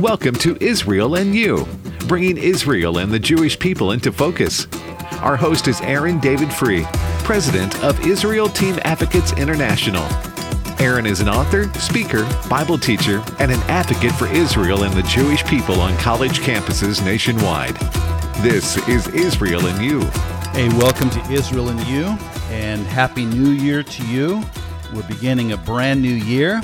Welcome to Israel and You, bringing Israel and the Jewish people into focus. Our host is Aaron David Free, president of Israel Team Advocates International. Aaron is an author, speaker, Bible teacher, and an advocate for Israel and the Jewish people on college campuses nationwide. This is Israel and You. Hey, welcome to Israel and You, and Happy New Year to you. We're beginning a brand new year,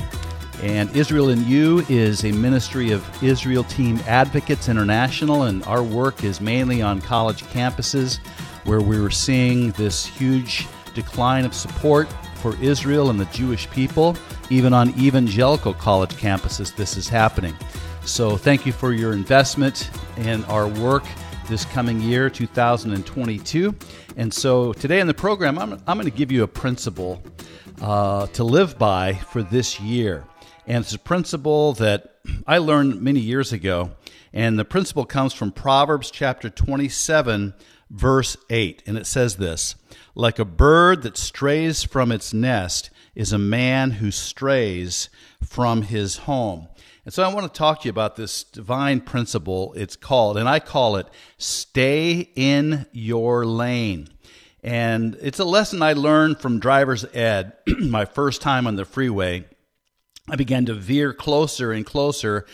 and Israel and You is a ministry of Israel Team Advocates International, and our work is mainly on college campuses where we're seeing this huge decline of support for Israel and the Jewish people. Even on evangelical college campuses, this is happening. So, thank you for your investment in our work this coming year, 2022. And so, today in the program, I'm, I'm going to give you a principle uh, to live by for this year. And it's a principle that I learned many years ago. And the principle comes from Proverbs chapter 27, verse 8. And it says this Like a bird that strays from its nest is a man who strays from his home. And so I want to talk to you about this divine principle. It's called, and I call it, stay in your lane. And it's a lesson I learned from driver's ed my first time on the freeway. I began to veer closer and closer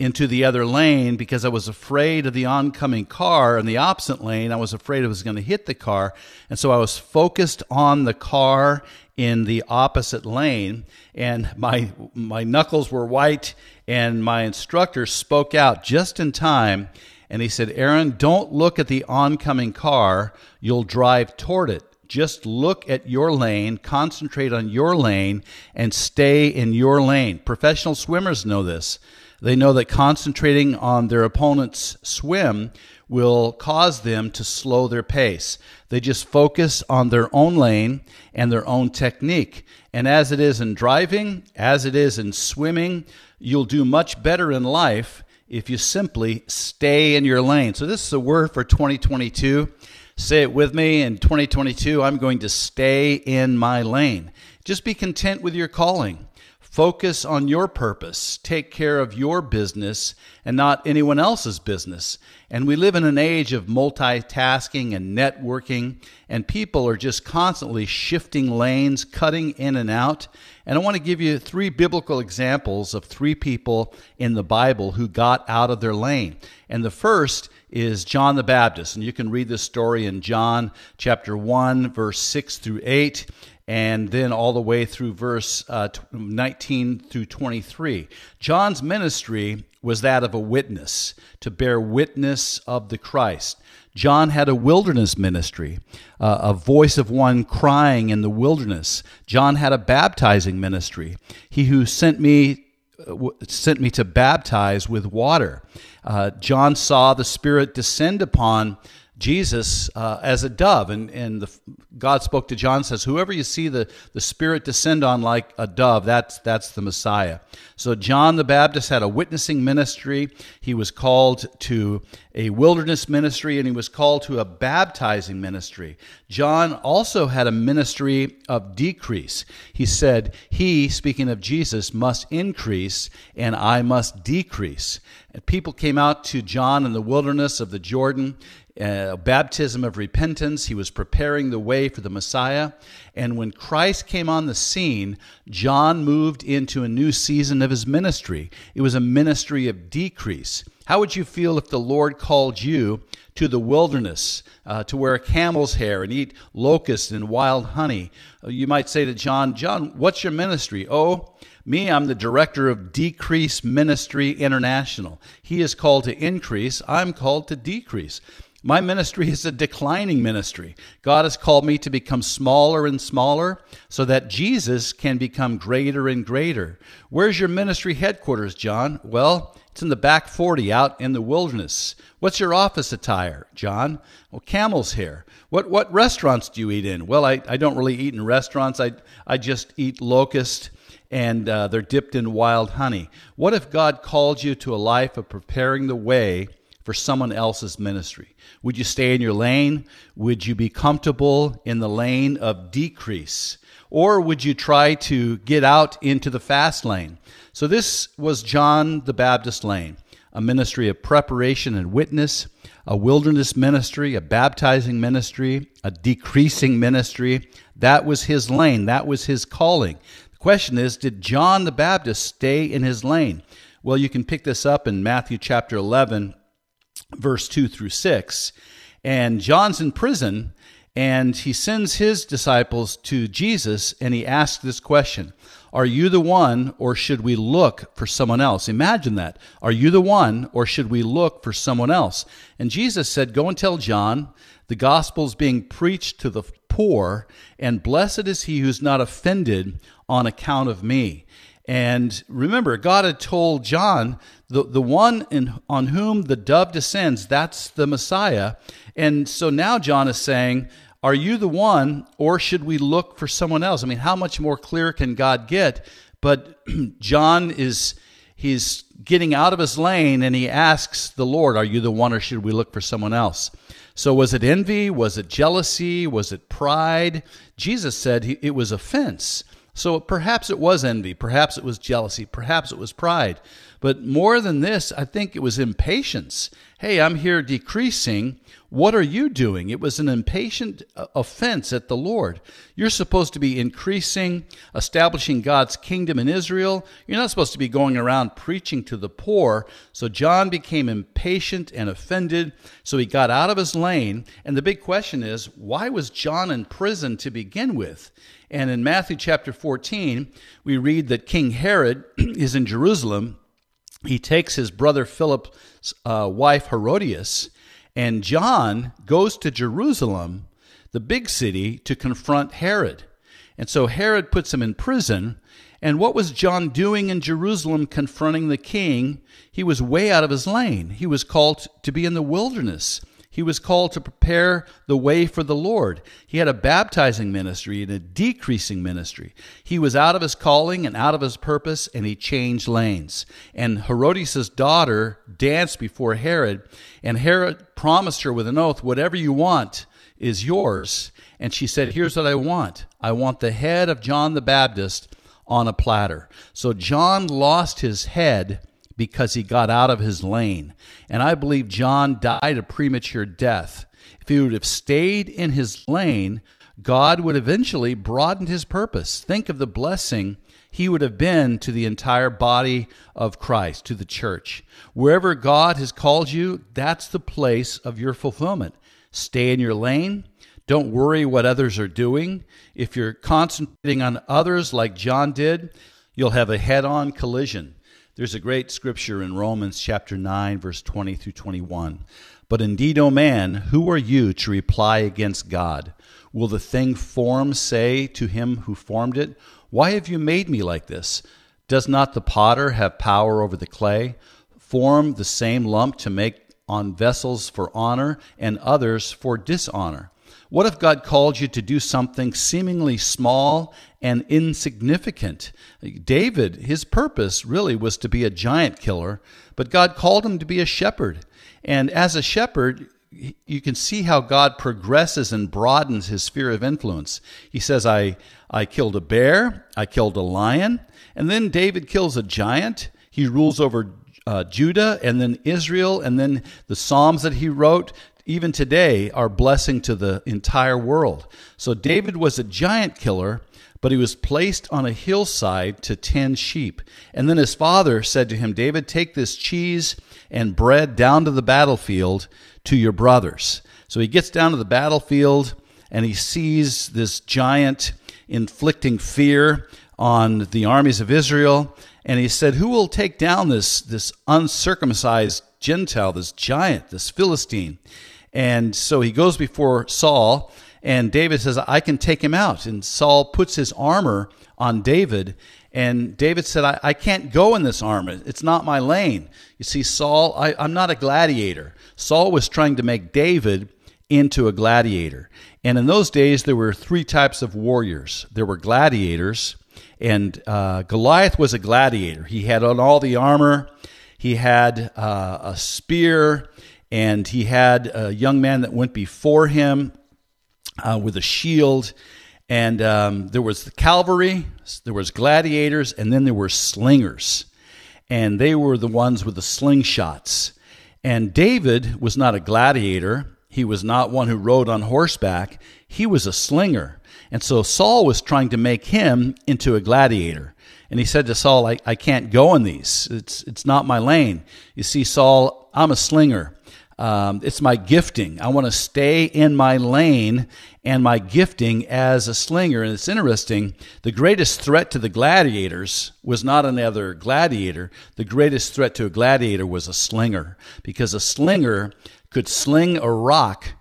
into the other lane because I was afraid of the oncoming car in the opposite lane. I was afraid I was going to hit the car. And so I was focused on the car in the opposite lane and my my knuckles were white and my instructor spoke out just in time and he said, "Aaron, don't look at the oncoming car. You'll drive toward it." Just look at your lane, concentrate on your lane, and stay in your lane. Professional swimmers know this. They know that concentrating on their opponent's swim will cause them to slow their pace. They just focus on their own lane and their own technique. And as it is in driving, as it is in swimming, you'll do much better in life if you simply stay in your lane. So, this is a word for 2022. Say it with me in 2022 I'm going to stay in my lane. Just be content with your calling. Focus on your purpose. Take care of your business and not anyone else's business. And we live in an age of multitasking and networking, and people are just constantly shifting lanes, cutting in and out. And I want to give you three biblical examples of three people in the Bible who got out of their lane. And the first is John the Baptist. And you can read this story in John chapter 1, verse 6 through 8, and then all the way through verse uh, 19 through 23. John's ministry was that of a witness, to bear witness of the Christ. John had a wilderness ministry, uh, a voice of one crying in the wilderness. John had a baptizing ministry. He who sent me sent me to baptize with water. Uh, John saw the Spirit descend upon Jesus uh, as a dove, and, and the, God spoke to John, says, Whoever you see the, the Spirit descend on like a dove, that's, that's the Messiah. So John the Baptist had a witnessing ministry. He was called to a wilderness ministry, and he was called to a baptizing ministry. John also had a ministry of decrease. He said, He, speaking of Jesus, must increase, and I must decrease. And people came out to John in the wilderness of the Jordan a baptism of repentance. He was preparing the way for the Messiah. And when Christ came on the scene, John moved into a new season of his ministry. It was a ministry of decrease. How would you feel if the Lord called you to the wilderness uh, to wear a camel's hair and eat locusts and wild honey? Uh, you might say to John, John, what's your ministry? Oh, me, I'm the director of Decrease Ministry International. He is called to increase, I'm called to decrease. My ministry is a declining ministry. God has called me to become smaller and smaller so that Jesus can become greater and greater. Where's your ministry headquarters, John? Well, it's in the back 40 out in the wilderness. What's your office attire, John? Well, camel's hair. What, what restaurants do you eat in? Well, I, I don't really eat in restaurants. I, I just eat locust and uh, they're dipped in wild honey. What if God called you to a life of preparing the way for someone else's ministry? Would you stay in your lane? Would you be comfortable in the lane of decrease? Or would you try to get out into the fast lane? So, this was John the Baptist lane. a ministry of preparation and witness, a wilderness ministry, a baptizing ministry, a decreasing ministry. That was his lane, that was his calling. The question is did John the Baptist stay in his lane? Well, you can pick this up in Matthew chapter 11, verse 2 through 6. And John's in prison, and he sends his disciples to Jesus, and he asks this question Are you the one, or should we look for someone else? Imagine that. Are you the one, or should we look for someone else? And Jesus said, Go and tell John the gospel is being preached to the poor, and blessed is he who's not offended on account of me. And remember, God had told John, the, the one in, on whom the dove descends, that's the Messiah. And so now John is saying, Are you the one, or should we look for someone else? I mean, how much more clear can God get? But John is he's getting out of his lane and he asks the Lord, Are you the one, or should we look for someone else? So, was it envy? Was it jealousy? Was it pride? Jesus said it was offense. So perhaps it was envy, perhaps it was jealousy, perhaps it was pride. But more than this, I think it was impatience. Hey, I'm here decreasing. What are you doing? It was an impatient uh, offense at the Lord. You're supposed to be increasing, establishing God's kingdom in Israel. You're not supposed to be going around preaching to the poor. So John became impatient and offended. So he got out of his lane. And the big question is why was John in prison to begin with? And in Matthew chapter 14, we read that King Herod is in Jerusalem. He takes his brother Philip's uh, wife Herodias, and John goes to Jerusalem, the big city, to confront Herod. And so Herod puts him in prison. And what was John doing in Jerusalem confronting the king? He was way out of his lane. He was called to be in the wilderness. He was called to prepare the way for the Lord. He had a baptizing ministry and a decreasing ministry. He was out of his calling and out of his purpose, and he changed lanes. And Herodias' daughter danced before Herod, and Herod promised her with an oath, Whatever you want is yours. And she said, Here's what I want I want the head of John the Baptist on a platter. So John lost his head because he got out of his lane. And I believe John died a premature death. If he would have stayed in his lane, God would eventually broaden his purpose. Think of the blessing he would have been to the entire body of Christ, to the church. Wherever God has called you, that's the place of your fulfillment. Stay in your lane. Don't worry what others are doing. If you're concentrating on others like John did, you'll have a head on collision. There's a great scripture in Romans chapter 9, verse 20 through 21. But indeed, O man, who are you to reply against God? Will the thing formed say to him who formed it, Why have you made me like this? Does not the potter have power over the clay? Form the same lump to make on vessels for honor and others for dishonor. What if God called you to do something seemingly small and insignificant? David, his purpose really was to be a giant killer, but God called him to be a shepherd. And as a shepherd, you can see how God progresses and broadens his sphere of influence. He says, I, I killed a bear, I killed a lion, and then David kills a giant. He rules over uh, Judah and then Israel, and then the Psalms that he wrote even today, are blessing to the entire world. So David was a giant killer, but he was placed on a hillside to tend sheep. And then his father said to him, David, take this cheese and bread down to the battlefield to your brothers. So he gets down to the battlefield and he sees this giant inflicting fear on the armies of Israel. And he said, Who will take down this, this uncircumcised Gentile, this giant, this Philistine? And so he goes before Saul, and David says, I can take him out. And Saul puts his armor on David. And David said, I, I can't go in this armor. It's not my lane. You see, Saul, I, I'm not a gladiator. Saul was trying to make David into a gladiator. And in those days, there were three types of warriors there were gladiators, and uh, Goliath was a gladiator. He had on all the armor, he had uh, a spear, and he had a young man that went before him uh, with a shield and um, there was the cavalry there was gladiators and then there were slingers and they were the ones with the slingshots. And David was not a gladiator. He was not one who rode on horseback. He was a slinger. And so Saul was trying to make him into a gladiator. And he said to Saul, I, I can't go in these. It's, it's not my lane. You see, Saul, I'm a slinger. Um, it's my gifting. I want to stay in my lane and my gifting as a slinger. And it's interesting, the greatest threat to the gladiators was not another gladiator. The greatest threat to a gladiator was a slinger, because a slinger could sling a rock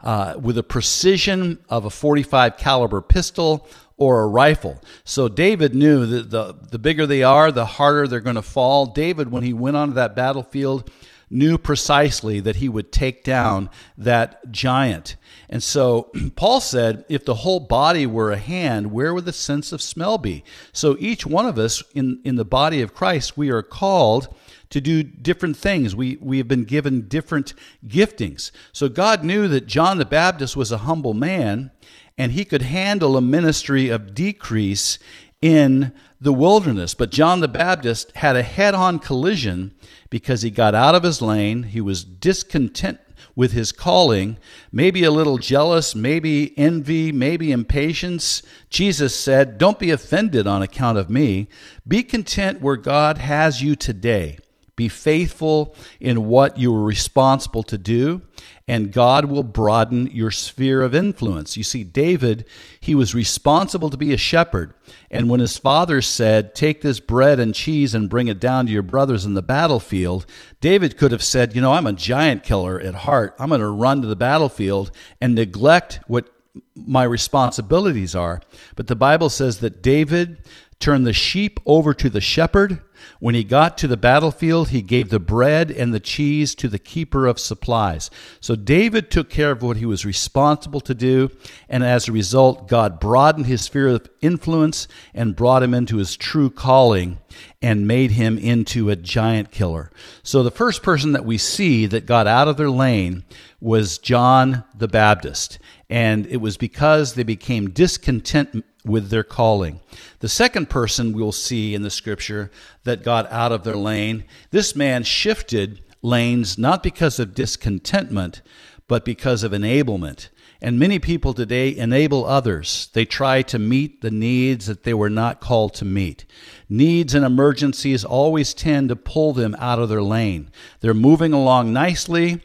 uh, with the precision of a 45 caliber pistol or a rifle. So David knew that the, the bigger they are, the harder they're going to fall. David, when he went onto that battlefield, knew precisely that he would take down that giant. And so Paul said, if the whole body were a hand, where would the sense of smell be? So each one of us in, in the body of Christ, we are called to do different things. We, we have been given different giftings. So God knew that John the Baptist was a humble man and he could handle a ministry of decrease in the wilderness. But John the Baptist had a head on collision because he got out of his lane. He was discontent with his calling, maybe a little jealous, maybe envy, maybe impatience. Jesus said, Don't be offended on account of me. Be content where God has you today. Be faithful in what you are responsible to do, and God will broaden your sphere of influence. You see, David, he was responsible to be a shepherd. And when his father said, Take this bread and cheese and bring it down to your brothers in the battlefield, David could have said, You know, I'm a giant killer at heart. I'm going to run to the battlefield and neglect what my responsibilities are. But the Bible says that David turned the sheep over to the shepherd. When he got to the battlefield, he gave the bread and the cheese to the keeper of supplies. So David took care of what he was responsible to do, and as a result, God broadened his sphere of influence and brought him into his true calling and made him into a giant killer. So the first person that we see that got out of their lane was John the Baptist, and it was because they became discontent with their calling. The second person we'll see in the scripture that got out of their lane, this man shifted lanes not because of discontentment, but because of enablement. And many people today enable others. They try to meet the needs that they were not called to meet. Needs and emergencies always tend to pull them out of their lane. They're moving along nicely,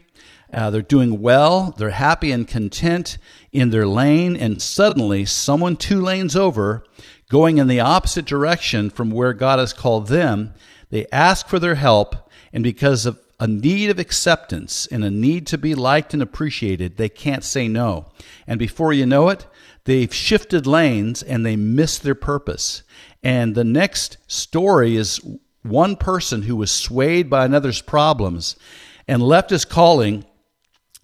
uh, they're doing well, they're happy and content in their lane, and suddenly someone two lanes over, going in the opposite direction from where God has called them, they ask for their help, and because of a need of acceptance and a need to be liked and appreciated, they can't say no. And before you know it, they've shifted lanes and they miss their purpose. And the next story is one person who was swayed by another's problems and left his calling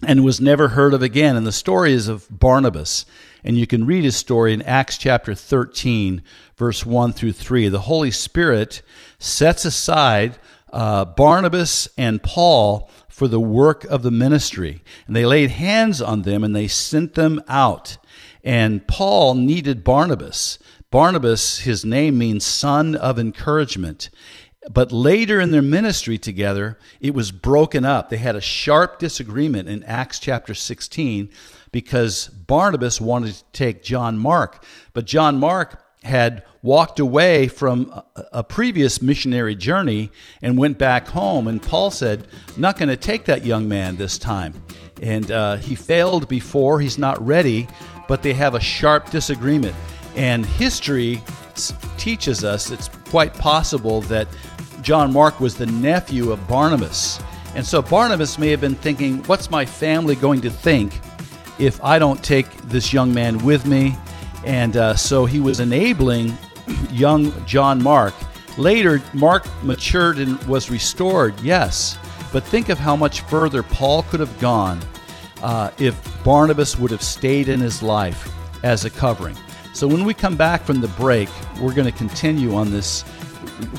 and was never heard of again. And the story is of Barnabas. And you can read his story in Acts chapter 13, verse 1 through 3. The Holy Spirit sets aside uh, Barnabas and Paul for the work of the ministry. And they laid hands on them and they sent them out. And Paul needed Barnabas. Barnabas, his name means son of encouragement. But later in their ministry together, it was broken up. They had a sharp disagreement in Acts chapter 16 because Barnabas wanted to take John Mark. But John Mark had walked away from a previous missionary journey and went back home. And Paul said, Not going to take that young man this time. And uh, he failed before, he's not ready, but they have a sharp disagreement. And history teaches us it's quite possible that John Mark was the nephew of Barnabas. And so Barnabas may have been thinking, What's my family going to think if I don't take this young man with me? And uh, so he was enabling young John Mark. Later, Mark matured and was restored, yes. But think of how much further Paul could have gone uh, if Barnabas would have stayed in his life as a covering. So when we come back from the break, we're going to continue on this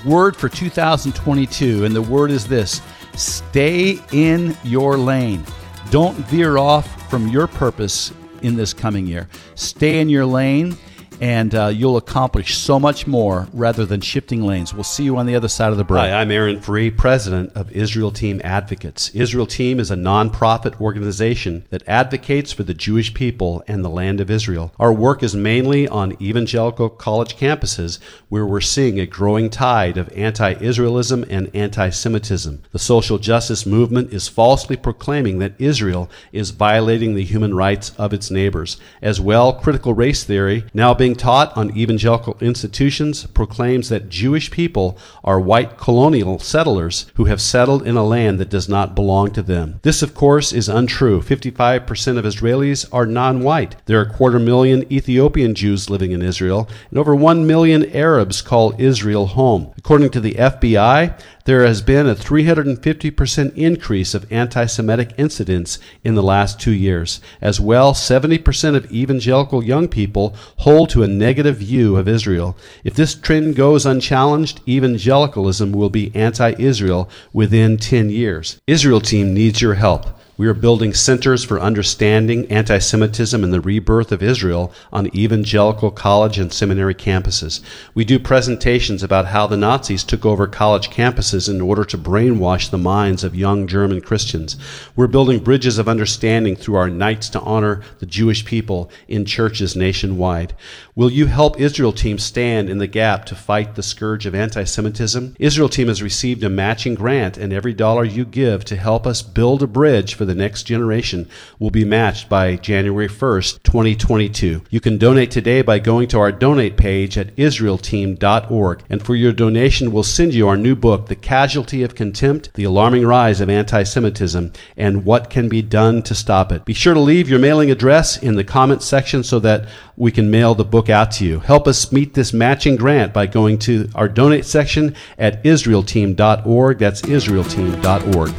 word for 2022. And the word is this stay in your lane. Don't veer off from your purpose in this coming year. Stay in your lane and uh, you'll accomplish so much more rather than shifting lanes. We'll see you on the other side of the break. Hi, I'm Aaron Free, president of Israel Team Advocates. Israel Team is a nonprofit organization that advocates for the Jewish people and the land of Israel. Our work is mainly on evangelical college campuses where we're seeing a growing tide of anti Israelism and anti Semitism. The social justice movement is falsely proclaiming that Israel is violating the human rights of its neighbors. As well, critical race theory, now being taught on evangelical institutions, proclaims that Jewish people are white colonial settlers who have settled in a land that does not belong to them. This, of course, is untrue. 55% of Israelis are non white. There are a quarter million Ethiopian Jews living in Israel, and over 1 million Arabs call Israel home. According to the FBI, there has been a 350% increase of anti Semitic incidents in the last two years. As well, 70% of evangelical young people hold to a negative view of Israel. If this trend goes unchallenged, evangelicalism will be anti Israel within 10 years. Israel Team needs your help. We are building centers for understanding anti Semitism and the rebirth of Israel on evangelical college and seminary campuses. We do presentations about how the Nazis took over college campuses in order to brainwash the minds of young German Christians. We're building bridges of understanding through our nights to honor the Jewish people in churches nationwide. Will you help Israel Team stand in the gap to fight the scourge of anti Semitism? Israel Team has received a matching grant, and every dollar you give to help us build a bridge for the next generation will be matched by January 1st, 2022. You can donate today by going to our donate page at israelteam.org. And for your donation, we'll send you our new book, The Casualty of Contempt The Alarming Rise of Anti Semitism and What Can Be Done to Stop It. Be sure to leave your mailing address in the comments section so that we can mail the book out to you. Help us meet this matching grant by going to our donate section at israelteam.org. That's israelteam.org.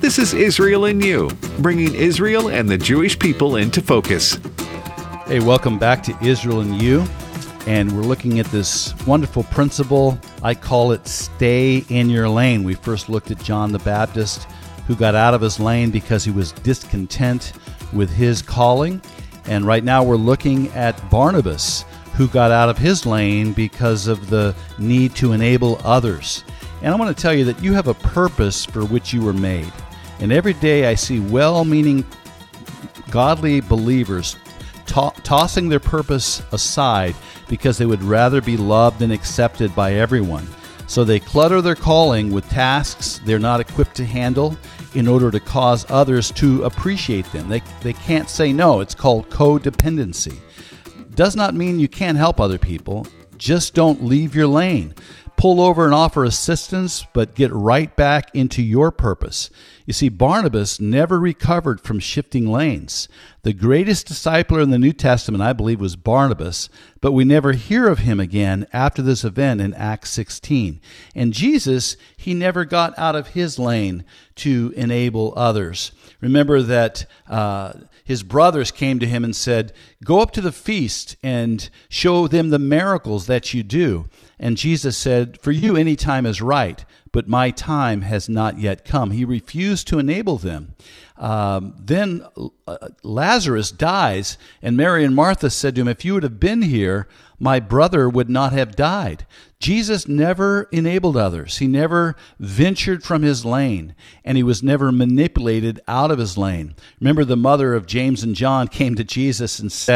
This is Israel and You, bringing Israel and the Jewish people into focus. Hey, welcome back to Israel and You. And we're looking at this wonderful principle. I call it stay in your lane. We first looked at John the Baptist, who got out of his lane because he was discontent with his calling. And right now we're looking at Barnabas, who got out of his lane because of the need to enable others. And I want to tell you that you have a purpose for which you were made. And every day I see well meaning, godly believers to- tossing their purpose aside because they would rather be loved and accepted by everyone. So they clutter their calling with tasks they're not equipped to handle in order to cause others to appreciate them. They, they can't say no. It's called codependency. Does not mean you can't help other people, just don't leave your lane pull over and offer assistance, but get right back into your purpose. You see, Barnabas never recovered from shifting lanes. The greatest discipler in the New Testament, I believe, was Barnabas, but we never hear of him again after this event in Acts 16. And Jesus, he never got out of his lane to enable others. Remember that uh, his brothers came to him and said, Go up to the feast and show them the miracles that you do. And Jesus said, For you, any time is right, but my time has not yet come. He refused to enable them. Um, then uh, Lazarus dies, and Mary and Martha said to him, If you would have been here, my brother would not have died. Jesus never enabled others. He never ventured from his lane, and he was never manipulated out of his lane. Remember, the mother of James and John came to Jesus and said,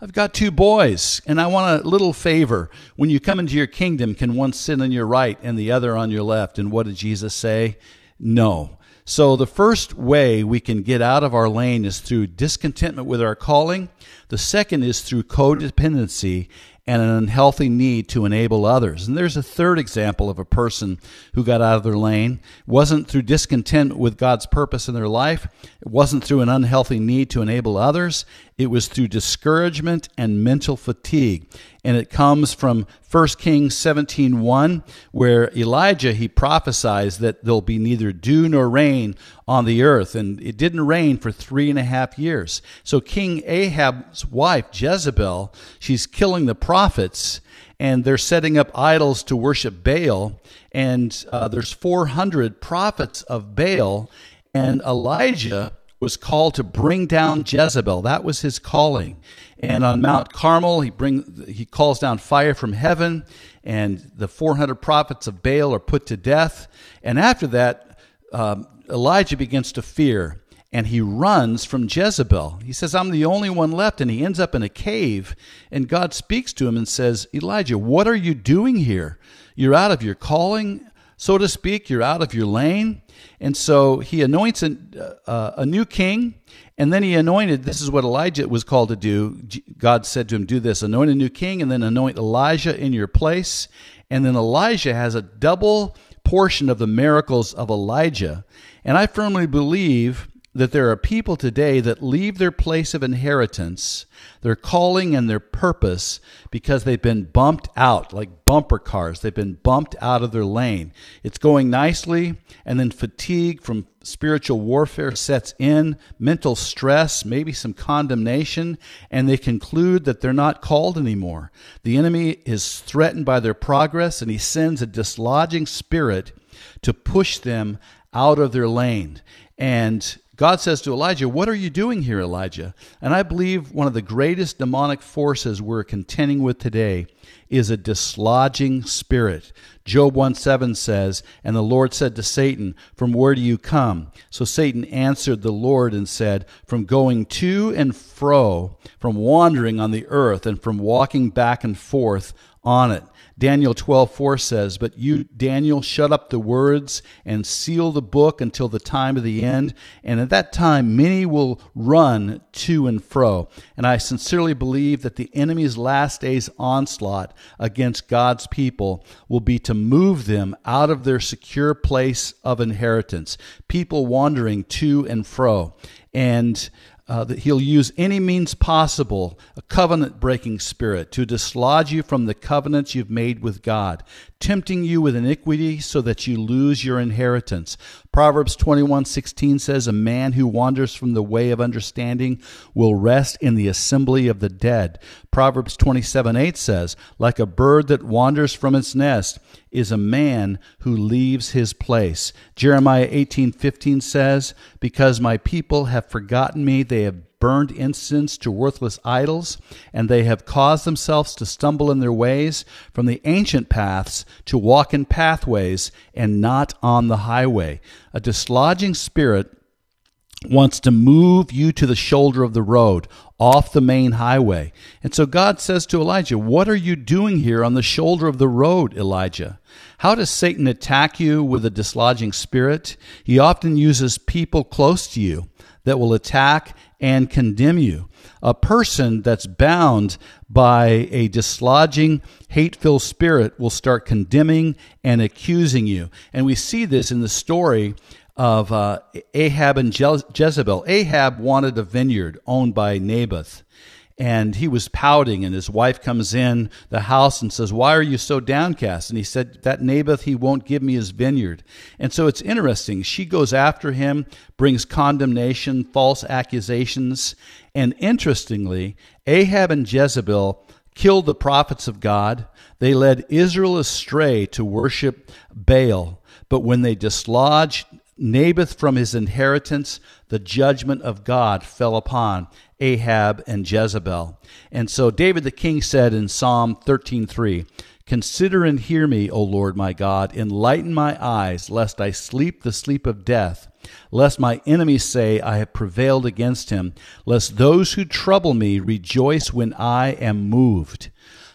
I've got two boys, and I want a little favor. When you come into your kingdom, can one sit on your right and the other on your left? And what did Jesus say? No. So, the first way we can get out of our lane is through discontentment with our calling. The second is through codependency and an unhealthy need to enable others. And there's a third example of a person who got out of their lane. It wasn't through discontent with God's purpose in their life, it wasn't through an unhealthy need to enable others. It was through discouragement and mental fatigue. And it comes from 1 Kings 17:1 where Elijah he prophesies that there'll be neither dew nor rain on the earth and it didn't rain for three and a half years. So King Ahab's wife Jezebel, she's killing the prophets and they're setting up idols to worship Baal and uh, there's 400 prophets of Baal and Elijah was called to bring down Jezebel. That was his calling. And on Mount Carmel, he bring he calls down fire from heaven, and the 400 prophets of Baal are put to death. And after that, um, Elijah begins to fear, and he runs from Jezebel. He says, "I'm the only one left," and he ends up in a cave. And God speaks to him and says, "Elijah, what are you doing here? You're out of your calling." So to speak, you're out of your lane. And so he anoints a, uh, a new king, and then he anointed, this is what Elijah was called to do. God said to him, Do this, anoint a new king, and then anoint Elisha in your place. And then Elisha has a double portion of the miracles of Elijah. And I firmly believe that there are people today that leave their place of inheritance, their calling and their purpose, because they've been bumped out like bumper cars. They've been bumped out of their lane. It's going nicely, and then fatigue from spiritual warfare sets in, mental stress, maybe some condemnation, and they conclude that they're not called anymore. The enemy is threatened by their progress, and he sends a dislodging spirit to push them out of their lane. And God says to Elijah, What are you doing here, Elijah? And I believe one of the greatest demonic forces we're contending with today is a dislodging spirit. Job 1 7 says, And the Lord said to Satan, From where do you come? So Satan answered the Lord and said, From going to and fro, from wandering on the earth, and from walking back and forth on it. Daniel 12:4 says, "But you Daniel shut up the words and seal the book until the time of the end, and at that time many will run to and fro." And I sincerely believe that the enemy's last days onslaught against God's people will be to move them out of their secure place of inheritance, people wandering to and fro. And uh, that he'll use any means possible, a covenant breaking spirit, to dislodge you from the covenants you've made with God, tempting you with iniquity so that you lose your inheritance. Proverbs 21:16 says, "A man who wanders from the way of understanding will rest in the assembly of the dead." Proverbs 27:8 says, "Like a bird that wanders from its nest is a man who leaves his place." Jeremiah 18:15 says, "Because my people have forgotten me, they have burned incense to worthless idols, and they have caused themselves to stumble in their ways from the ancient paths to walk in pathways and not on the highway. A dislodging spirit wants to move you to the shoulder of the road, off the main highway. And so God says to Elijah, What are you doing here on the shoulder of the road, Elijah? How does Satan attack you with a dislodging spirit? He often uses people close to you that will attack and condemn you. A person that's bound by a dislodging, hate filled spirit will start condemning and accusing you. And we see this in the story of uh, Ahab and Je- Jezebel. Ahab wanted a vineyard owned by Naboth and he was pouting and his wife comes in the house and says why are you so downcast? And he said that naboth he won't give me his vineyard. And so it's interesting. She goes after him brings condemnation false accusations and interestingly ahab and jezebel killed the prophets of god. They led israel astray to worship baal. But when they dislodged Naboth from his inheritance, the judgment of God fell upon Ahab and Jezebel. And so David the king said in Psalm 13:3, Consider and hear me, O Lord my God, enlighten my eyes, lest I sleep the sleep of death, lest my enemies say, I have prevailed against him, lest those who trouble me rejoice when I am moved.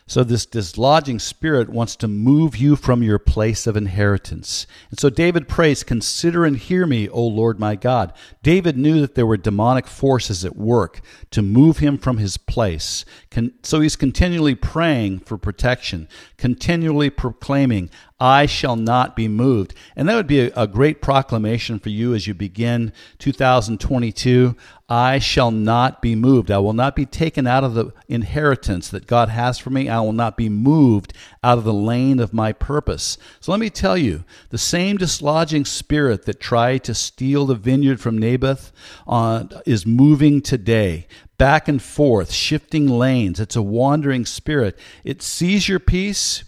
So, this dislodging spirit wants to move you from your place of inheritance. And so, David prays, Consider and hear me, O Lord my God. David knew that there were demonic forces at work to move him from his place. So, he's continually praying for protection, continually proclaiming, I shall not be moved. And that would be a, a, great proclamation for you as you begin 2022. I shall not be moved. I will not be taken out of the inheritance that God has for me. I will not be moved out of the lane of my purpose. So let me tell you the same dislodging spirit that tried to steal the vineyard from Naboth uh, is moving today back and forth, shifting lanes. It's a wandering spirit. It sees your peace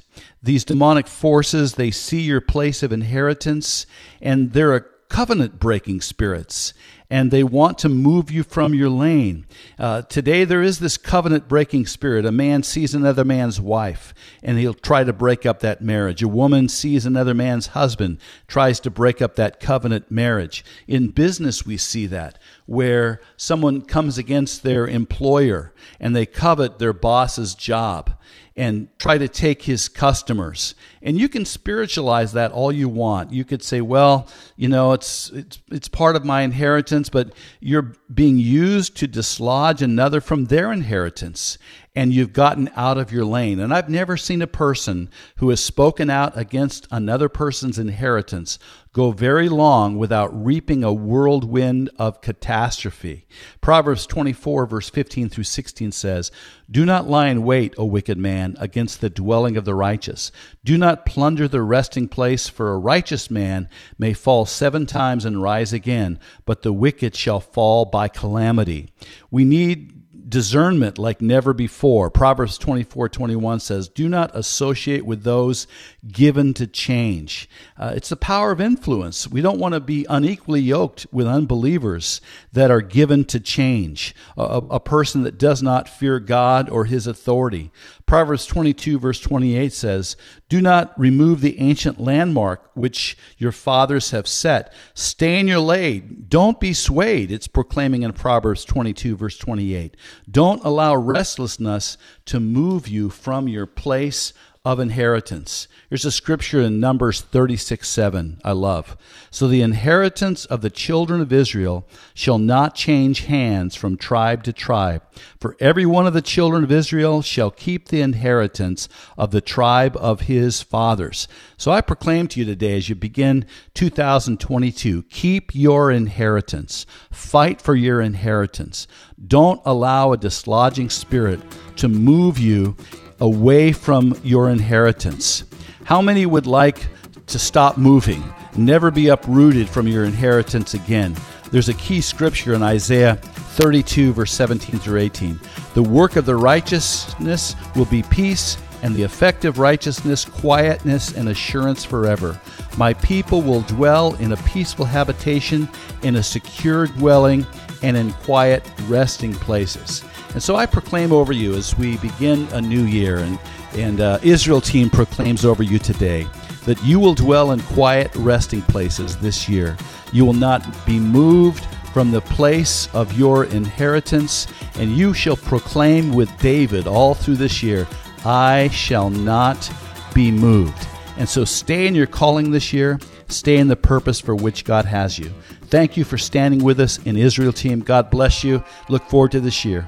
these demonic forces, they see your place of inheritance, and they're a covenant breaking spirits. and they want to move you from your lane. Uh, today, there is this covenant breaking spirit. A man sees another man's wife, and he'll try to break up that marriage. A woman sees another man's husband, tries to break up that covenant marriage. In business, we see that, where someone comes against their employer and they covet their boss's job and try to take his customers. And you can spiritualize that all you want. You could say, well, you know, it's it's it's part of my inheritance, but you're being used to dislodge another from their inheritance and you've gotten out of your lane. And I've never seen a person who has spoken out against another person's inheritance go very long without reaping a whirlwind of catastrophe. Proverbs 24, verse 15 through 16 says, Do not lie in wait, O wicked man, against the dwelling of the righteous. Do not plunder the resting place, for a righteous man may fall seven times and rise again, but the wicked shall fall by calamity. We need discernment like never before. Proverbs 24 21 says, Do not associate with those given to change. Uh, it's the power of influence. We don't want to be unequally yoked with unbelievers that are given to change, a, a person that does not fear God or his authority. Proverbs 22, verse 28 says, Do not remove the ancient landmark which your fathers have set. Stay in your lane. Don't be swayed. It's proclaiming in Proverbs 22, verse 28. Don't allow restlessness to move you from your place of inheritance. Here's a scripture in Numbers 36 7, I love. So the inheritance of the children of Israel shall not change hands from tribe to tribe. For every one of the children of Israel shall keep the inheritance of the tribe of his fathers. So I proclaim to you today as you begin 2022 keep your inheritance, fight for your inheritance. Don't allow a dislodging spirit to move you away from your inheritance. How many would like to stop moving, never be uprooted from your inheritance again? There's a key scripture in Isaiah 32, verse 17 through 18. The work of the righteousness will be peace, and the effect of righteousness, quietness, and assurance forever. My people will dwell in a peaceful habitation, in a secure dwelling, and in quiet resting places. And so I proclaim over you as we begin a new year, and, and uh, Israel team proclaims over you today that you will dwell in quiet resting places this year. You will not be moved from the place of your inheritance, and you shall proclaim with David all through this year, I shall not be moved. And so stay in your calling this year, stay in the purpose for which God has you. Thank you for standing with us in Israel team. God bless you. Look forward to this year.